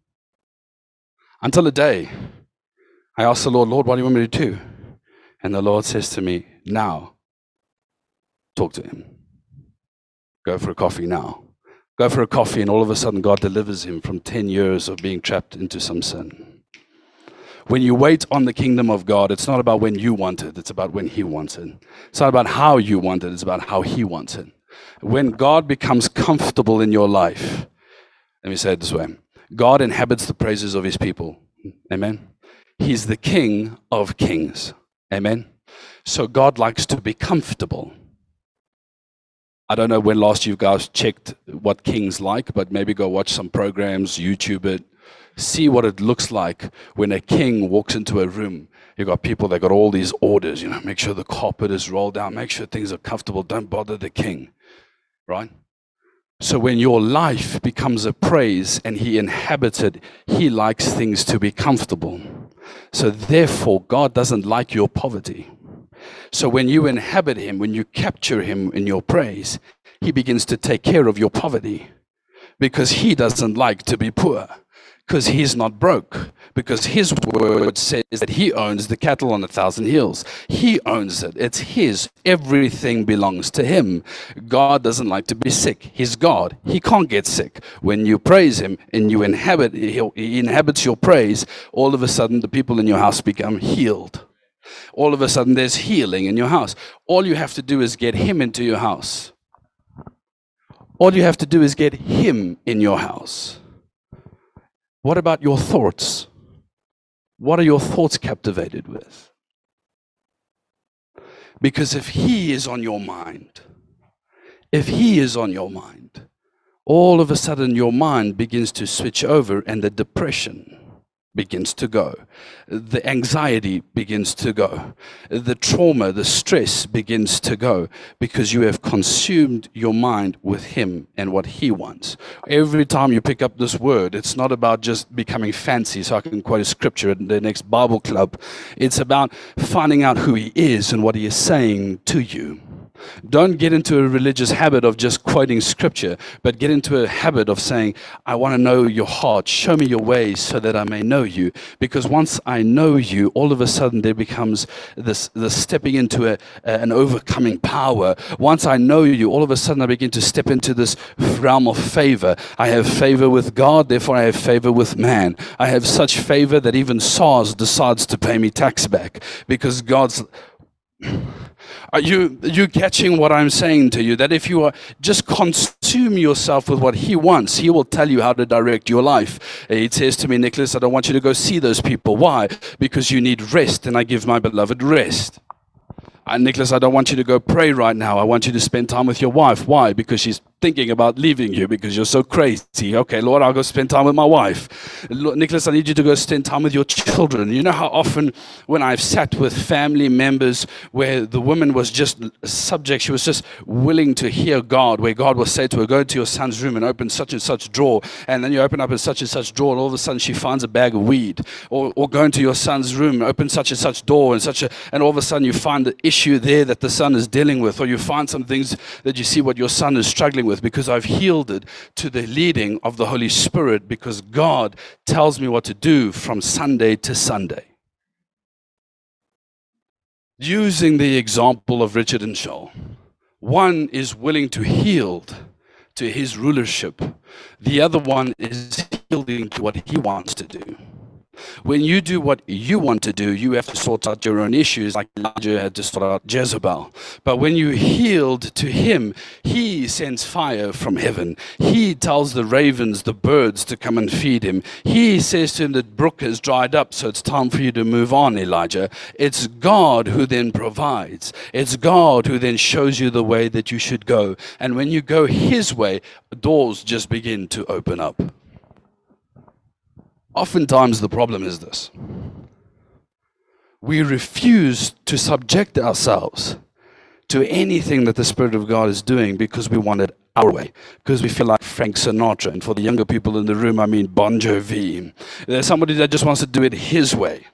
Until a day, I asked the Lord, Lord, what do you want me to do? And the Lord says to me, Now, talk to him. Go for a coffee now. Go for a coffee, and all of a sudden, God delivers him from 10 years of being trapped into some sin. When you wait on the kingdom of God, it's not about when you want it, it's about when He wants it. It's not about how you want it, it's about how He wants it. When God becomes comfortable in your life, let me say it this way God inhabits the praises of his people. Amen. He's the king of kings. Amen. So God likes to be comfortable. I don't know when last you guys checked what kings like, but maybe go watch some programs, YouTube it, see what it looks like when a king walks into a room. You've got people that got all these orders, you know, make sure the carpet is rolled down, make sure things are comfortable, don't bother the king, right? So when your life becomes a praise and He inhabited, He likes things to be comfortable. So therefore, God doesn't like your poverty. So when you inhabit Him, when you capture Him in your praise, He begins to take care of your poverty because He doesn't like to be poor because he's not broke. Because his word says that he owns the cattle on a thousand hills. He owns it. It's his. Everything belongs to him. God doesn't like to be sick. He's God. He can't get sick. When you praise him and you inhabit, he inhabits your praise, all of a sudden the people in your house become healed. All of a sudden there's healing in your house. All you have to do is get him into your house. All you have to do is get him in your house. What about your thoughts? What are your thoughts captivated with? Because if He is on your mind, if He is on your mind, all of a sudden your mind begins to switch over and the depression begins to go. The anxiety begins to go. The trauma, the stress begins to go because you have consumed your mind with Him and what He wants. Every time you pick up this word, it's not about just becoming fancy so I can quote a scripture at the next Bible club. It's about finding out who He is and what He is saying to you. Don't get into a religious habit of just quoting scripture, but get into a habit of saying, I want to know your heart. Show me your ways so that I may know you. Because once I know you, all of a sudden there becomes this, this stepping into a, an overcoming power. Once I know you, all of a sudden I begin to step into this realm of favor. I have favor with God, therefore I have favor with man. I have such favor that even SARS decides to pay me tax back because God's are you, you catching what I'm saying to you? That if you are just consume yourself with what He wants, He will tell you how to direct your life. He says to me, Nicholas, I don't want you to go see those people. Why? Because you need rest, and I give my beloved rest. And Nicholas, I don't want you to go pray right now. I want you to spend time with your wife. Why? Because she's thinking about leaving you because you're so crazy. Okay, Lord, I'll go spend time with my wife. Lord, Nicholas, I need you to go spend time with your children. You know how often when I've sat with family members where the woman was just subject, she was just willing to hear God, where God will say to her, Go to your son's room and open such and such drawer. And then you open up a such and such drawer, and all of a sudden she finds a bag of weed. Or, or go into your son's room, open such and such door, and such a, and all of a sudden you find the issue there that the son is dealing with, or you find some things that you see what your son is struggling with because I've yielded to the leading of the Holy Spirit because God tells me what to do from Sunday to Sunday. Using the example of Richard and Shaw, one is willing to yield to his rulership, the other one is yielding to what he wants to do. When you do what you want to do, you have to sort out your own issues, like Elijah had to sort out Jezebel. But when you yield to him, he sends fire from heaven. He tells the ravens, the birds, to come and feed him. He says to him, The brook has dried up, so it's time for you to move on, Elijah. It's God who then provides. It's God who then shows you the way that you should go. And when you go his way, doors just begin to open up. Oftentimes, the problem is this we refuse to subject ourselves to anything that the Spirit of God is doing because we want it our way, because we feel like Frank Sinatra. And for the younger people in the room, I mean Bon Jovi. There's somebody that just wants to do it his way.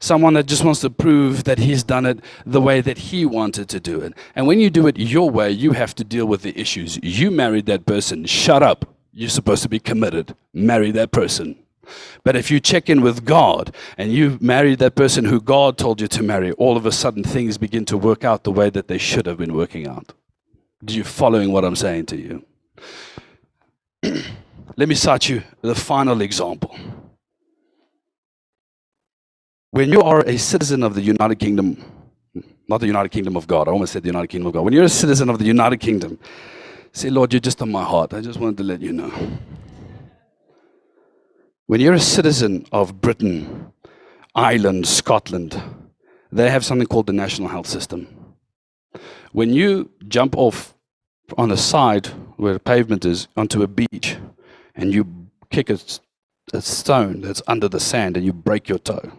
Someone that just wants to prove that he's done it the way that he wanted to do it. And when you do it your way, you have to deal with the issues. You married that person. Shut up. You're supposed to be committed. Marry that person. But if you check in with God and you marry that person who God told you to marry, all of a sudden things begin to work out the way that they should have been working out. Are you following what I'm saying to you? Let me cite you the final example. When you are a citizen of the United Kingdom, not the United Kingdom of God, I almost said the United Kingdom of God. When you're a citizen of the United Kingdom, say, Lord, you're just on my heart. I just wanted to let you know. When you're a citizen of Britain, Ireland, Scotland, they have something called the National Health System. When you jump off on a side where the pavement is onto a beach and you kick a, a stone that's under the sand and you break your toe,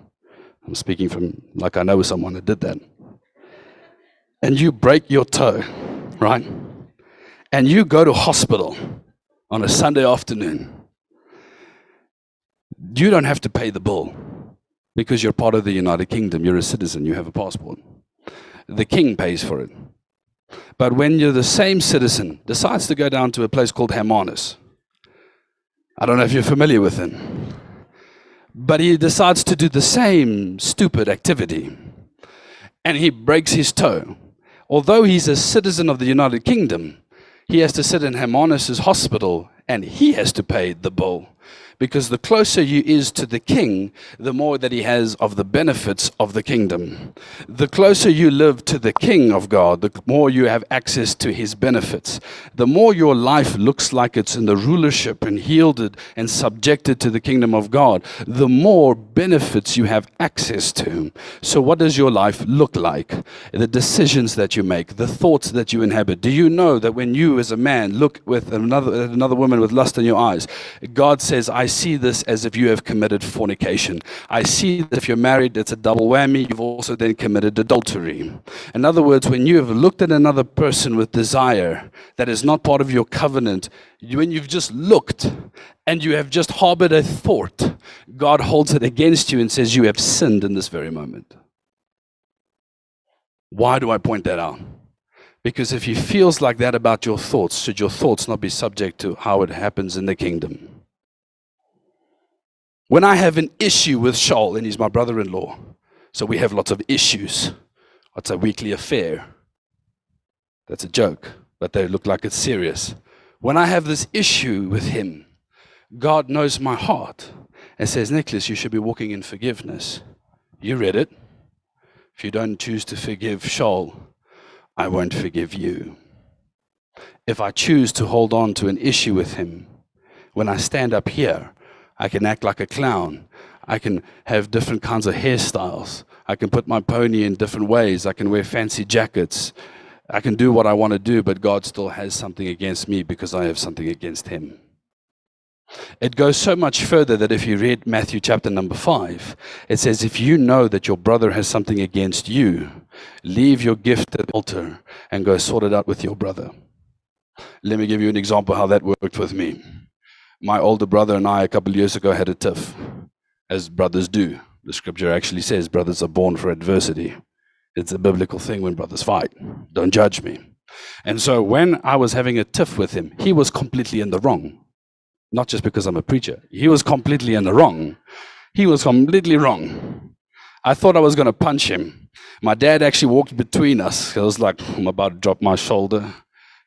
I'm speaking from like I know someone that did that. And you break your toe, right? And you go to hospital on a Sunday afternoon you don't have to pay the bill because you're part of the United Kingdom. You're a citizen, you have a passport. The king pays for it. But when you're the same citizen, decides to go down to a place called Hermanus. I don't know if you're familiar with him. But he decides to do the same stupid activity. And he breaks his toe. Although he's a citizen of the United Kingdom, he has to sit in Hermanus' hospital and he has to pay the bill because the closer you is to the king, the more that he has of the benefits of the kingdom. The closer you live to the king of God, the more you have access to his benefits. The more your life looks like it's in the rulership and yielded and subjected to the kingdom of God, the more benefits you have access to. So, what does your life look like? The decisions that you make, the thoughts that you inhabit. Do you know that when you, as a man, look with another, another woman with lust in your eyes, God says, I see this as if you have committed fornication. I see that if you're married, it's a double whammy. You've also then committed adultery. In other words, when you have looked at another person with desire that is not part of your covenant, when you've just looked and you have just harbored a thought, God holds it against you and says, You have sinned in this very moment. Why do I point that out? Because if he feels like that about your thoughts, should your thoughts not be subject to how it happens in the kingdom? When I have an issue with Shaul, and he's my brother in law, so we have lots of issues. It's a weekly affair. That's a joke, but they look like it's serious. When I have this issue with him, God knows my heart and says, Nicholas, you should be walking in forgiveness. You read it. If you don't choose to forgive Shaul, I won't forgive you. If I choose to hold on to an issue with him, when I stand up here, I can act like a clown. I can have different kinds of hairstyles. I can put my pony in different ways. I can wear fancy jackets. I can do what I want to do, but God still has something against me because I have something against him. It goes so much further that if you read Matthew chapter number five, it says, If you know that your brother has something against you, leave your gift at the altar and go sort it out with your brother. Let me give you an example how that worked with me my older brother and I, a couple years ago, had a tiff, as brothers do. The scripture actually says brothers are born for adversity. It's a biblical thing when brothers fight. Don't judge me. And so when I was having a tiff with him, he was completely in the wrong. Not just because I'm a preacher, he was completely in the wrong. He was completely wrong. I thought I was going to punch him. My dad actually walked between us. I was like, I'm about to drop my shoulder.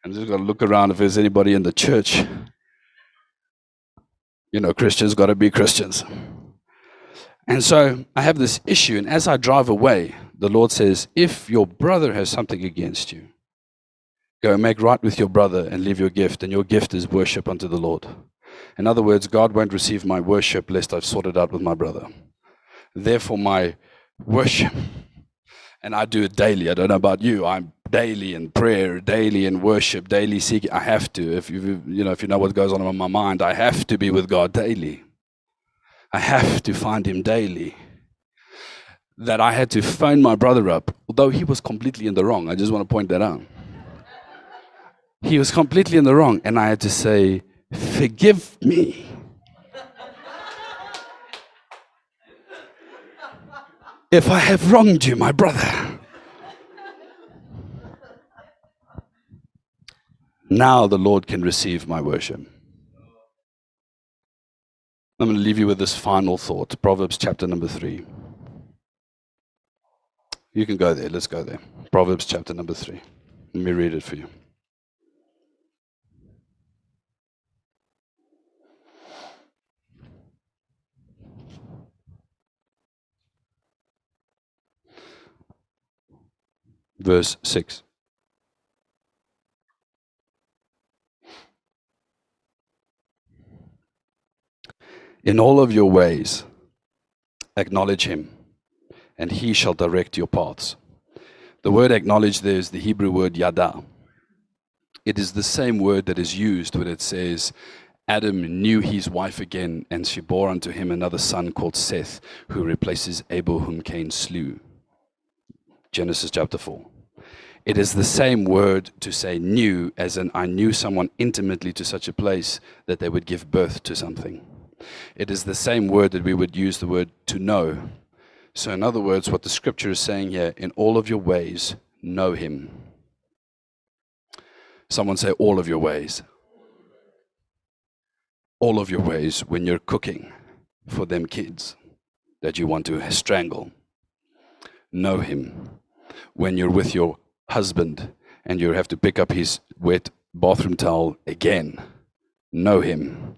I'm just going to look around if there's anybody in the church you know, Christians got to be Christians. And so I have this issue, and as I drive away, the Lord says, If your brother has something against you, go make right with your brother and leave your gift, and your gift is worship unto the Lord. In other words, God won't receive my worship lest I've sorted out with my brother. Therefore, my worship, and I do it daily. I don't know about you. I'm daily in prayer, daily in worship, daily seeking. I have to. If you you know if you know what goes on in my mind, I have to be with God daily. I have to find Him daily. That I had to phone my brother up, although he was completely in the wrong. I just want to point that out. He was completely in the wrong, and I had to say, Forgive me. if I have wronged you, my brother. Now the Lord can receive my worship. I'm going to leave you with this final thought Proverbs chapter number three. You can go there. Let's go there. Proverbs chapter number three. Let me read it for you. verse 6. In all of your ways, acknowledge him, and he shall direct your paths. The word acknowledge there is the Hebrew word yada. It is the same word that is used when it says, Adam knew his wife again, and she bore unto him another son called Seth, who replaces Abel, whom Cain slew. Genesis chapter 4. It is the same word to say knew, as in I knew someone intimately to such a place that they would give birth to something. It is the same word that we would use the word to know. So, in other words, what the scripture is saying here, in all of your ways, know him. Someone say, all of your ways. All of your ways when you're cooking for them kids that you want to strangle. Know him. When you're with your husband and you have to pick up his wet bathroom towel again. Know him.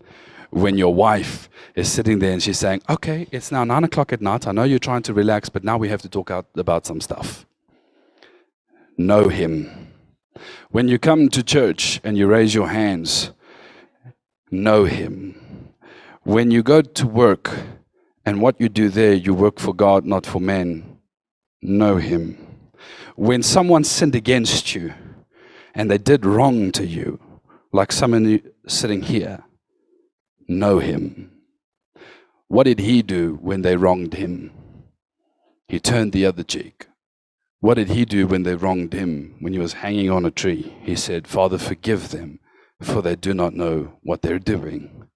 When your wife is sitting there and she's saying, Okay, it's now nine o'clock at night. I know you're trying to relax, but now we have to talk out about some stuff. Know him. When you come to church and you raise your hands, know him. When you go to work and what you do there, you work for God, not for men, know him when someone sinned against you and they did wrong to you, like someone sitting here, know him. What did he do when they wronged him? He turned the other cheek. What did he do when they wronged him when he was hanging on a tree? He said, Father, forgive them, for they do not know what they're doing.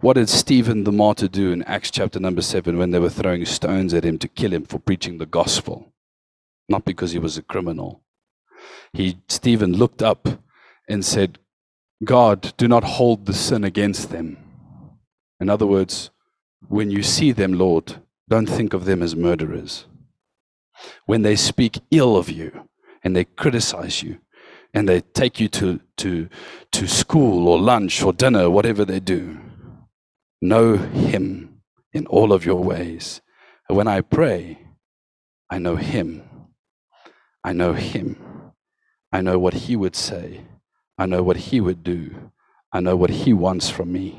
What did Stephen the martyr do in Acts chapter number 7 when they were throwing stones at him to kill him for preaching the gospel? not because he was a criminal. He, Stephen looked up and said, God, do not hold the sin against them. In other words, when you see them, Lord, don't think of them as murderers. When they speak ill of you and they criticize you and they take you to, to, to school or lunch or dinner, whatever they do, know Him in all of your ways. And when I pray, I know Him I know him. I know what he would say. I know what he would do. I know what he wants from me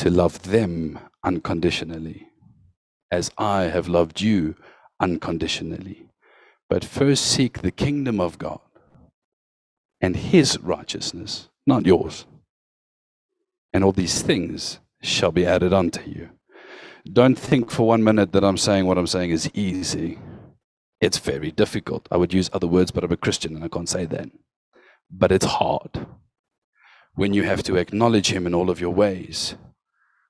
to love them unconditionally, as I have loved you unconditionally. But first seek the kingdom of God and his righteousness, not yours. And all these things shall be added unto you. Don't think for one minute that I'm saying what I'm saying is easy. It's very difficult. I would use other words, but I'm a Christian and I can't say that. But it's hard when you have to acknowledge Him in all of your ways.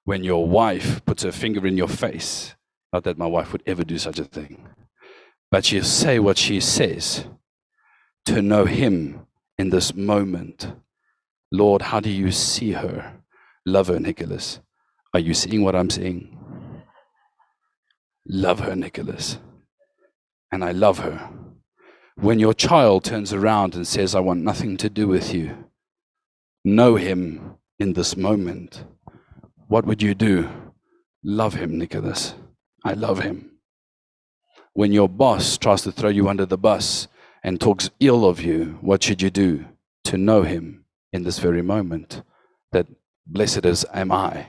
When your wife puts her finger in your face, not that my wife would ever do such a thing, but she'll say what she says to know Him in this moment. Lord, how do you see her? Love her, Nicholas. Are you seeing what I'm seeing? Love her, Nicholas and I love her. When your child turns around and says, I want nothing to do with you, know him in this moment. What would you do? Love him, Nicholas. I love him. When your boss tries to throw you under the bus and talks ill of you, what should you do? To know him in this very moment. That blessed as am I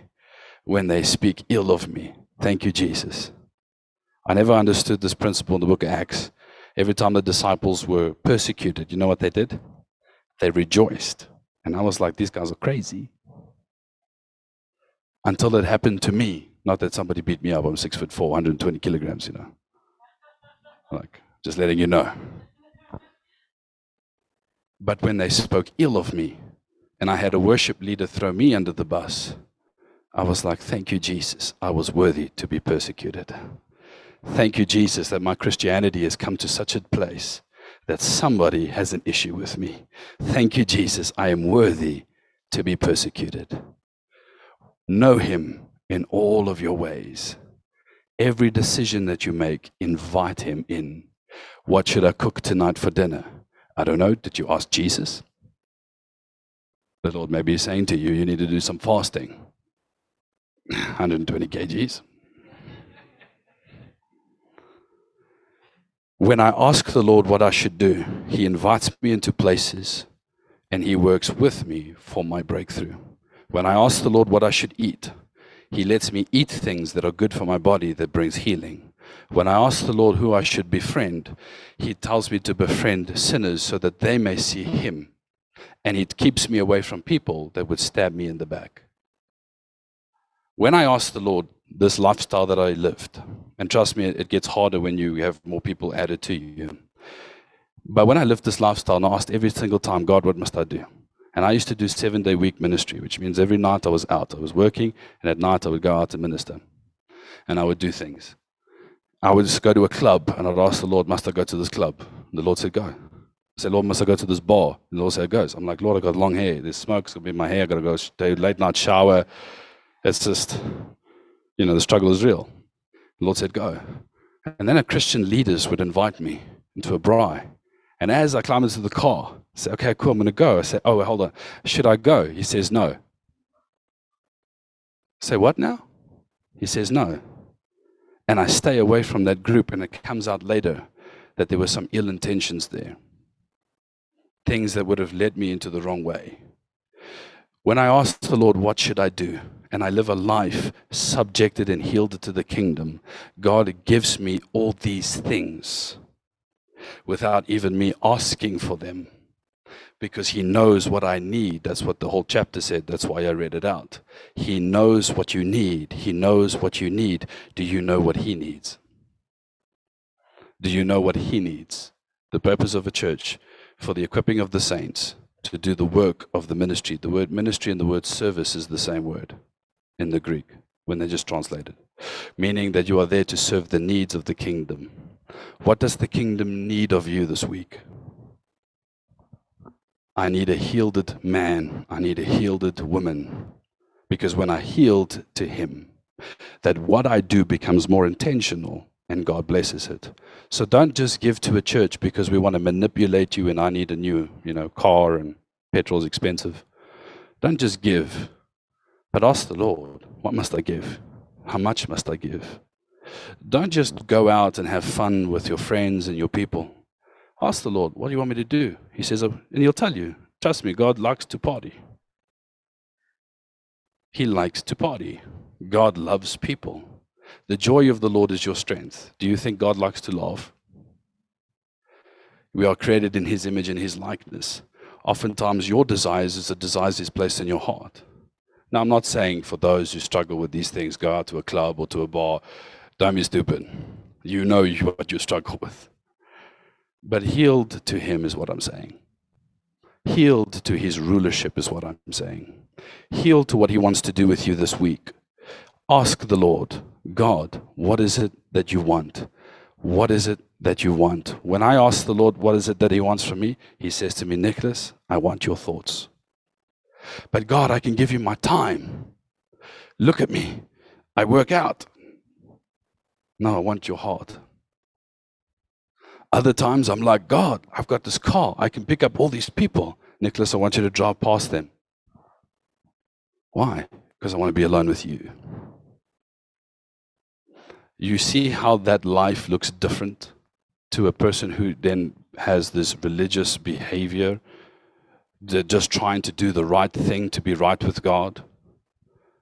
when they speak ill of me. Thank you, Jesus. I never understood this principle in the book of Acts. Every time the disciples were persecuted, you know what they did? They rejoiced. And I was like, these guys are crazy. Until it happened to me. Not that somebody beat me up. I'm six foot four, 120 kilograms, you know. Like, just letting you know. But when they spoke ill of me, and I had a worship leader throw me under the bus, I was like, Thank you, Jesus. I was worthy to be persecuted. Thank you, Jesus, that my Christianity has come to such a place that somebody has an issue with me. Thank you, Jesus. I am worthy to be persecuted. Know Him in all of your ways. Every decision that you make, invite Him in. What should I cook tonight for dinner? I don't know. Did you ask Jesus? The Lord may be saying to you, you need to do some fasting. 120 kgs. When I ask the Lord what I should do, He invites me into places and He works with me for my breakthrough. When I ask the Lord what I should eat, He lets me eat things that are good for my body that brings healing. When I ask the Lord who I should befriend, He tells me to befriend sinners so that they may see Him. And He keeps me away from people that would stab me in the back. When I ask the Lord this lifestyle that I lived, and trust me, it gets harder when you have more people added to you. But when I lived this lifestyle, and I asked every single time, God, what must I do? And I used to do seven day week ministry, which means every night I was out. I was working, and at night I would go out and minister. And I would do things. I would just go to a club, and I'd ask the Lord, Must I go to this club? And the Lord said, Go. I said, Lord, must I go to this bar? And the Lord said, Goes. I'm like, Lord, I've got long hair. There's smoke, it's going to be in my hair. I got to go do late night shower. It's just, you know, the struggle is real. The Lord said, Go. And then a Christian leaders would invite me into a braai. And as I climbed into the car, I say, Okay, cool, I'm going to go. I say, Oh, hold on. Should I go? He says, No. I say, What now? He says, No. And I stay away from that group, and it comes out later that there were some ill intentions there. Things that would have led me into the wrong way. When I asked the Lord, What should I do? and I live a life subjected and yielded to the kingdom, God gives me all these things without even me asking for them because He knows what I need. That's what the whole chapter said. That's why I read it out. He knows what you need. He knows what you need. Do you know what He needs? Do you know what He needs? The purpose of a church for the equipping of the saints to do the work of the ministry. The word ministry and the word service is the same word in the Greek when they're just translated, meaning that you are there to serve the needs of the kingdom. What does the kingdom need of you this week? I need a healed man. I need a healed woman. Because when I healed to him, that what I do becomes more intentional and God blesses it. So don't just give to a church because we want to manipulate you and I need a new, you know, car and petrol's expensive. Don't just give but ask the Lord, what must I give? How much must I give? Don't just go out and have fun with your friends and your people. Ask the Lord, what do you want me to do? He says, oh, and He'll tell you, trust me, God likes to party. He likes to party. God loves people. The joy of the Lord is your strength. Do you think God likes to laugh? We are created in His image and His likeness. Oftentimes, your desires is the desires He's placed in your heart. Now, I'm not saying for those who struggle with these things, go out to a club or to a bar. Don't be stupid. You know what you struggle with. But healed to Him is what I'm saying. Healed to His rulership is what I'm saying. Healed to what He wants to do with you this week. Ask the Lord, God, what is it that you want? What is it that you want? When I ask the Lord, what is it that He wants from me? He says to me, Nicholas, I want your thoughts. But God, I can give you my time. Look at me. I work out. No, I want your heart. Other times I'm like, God, I've got this car. I can pick up all these people. Nicholas, I want you to drive past them. Why? Because I want to be alone with you. you see how that life looks different to a person who then has this religious behavior, they're just trying to do the right thing to be right with God.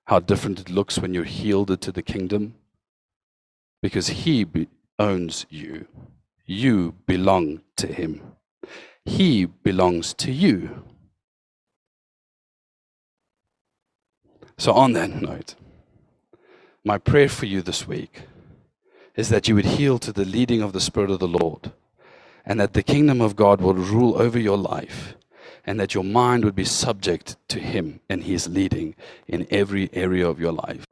How different it looks when you're healed to the kingdom. Because He owns you, you belong to Him, He belongs to you. So, on that note, my prayer for you this week is that you would heal to the leading of the Spirit of the Lord, and that the kingdom of God will rule over your life, and that your mind would be subject to Him and His leading in every area of your life.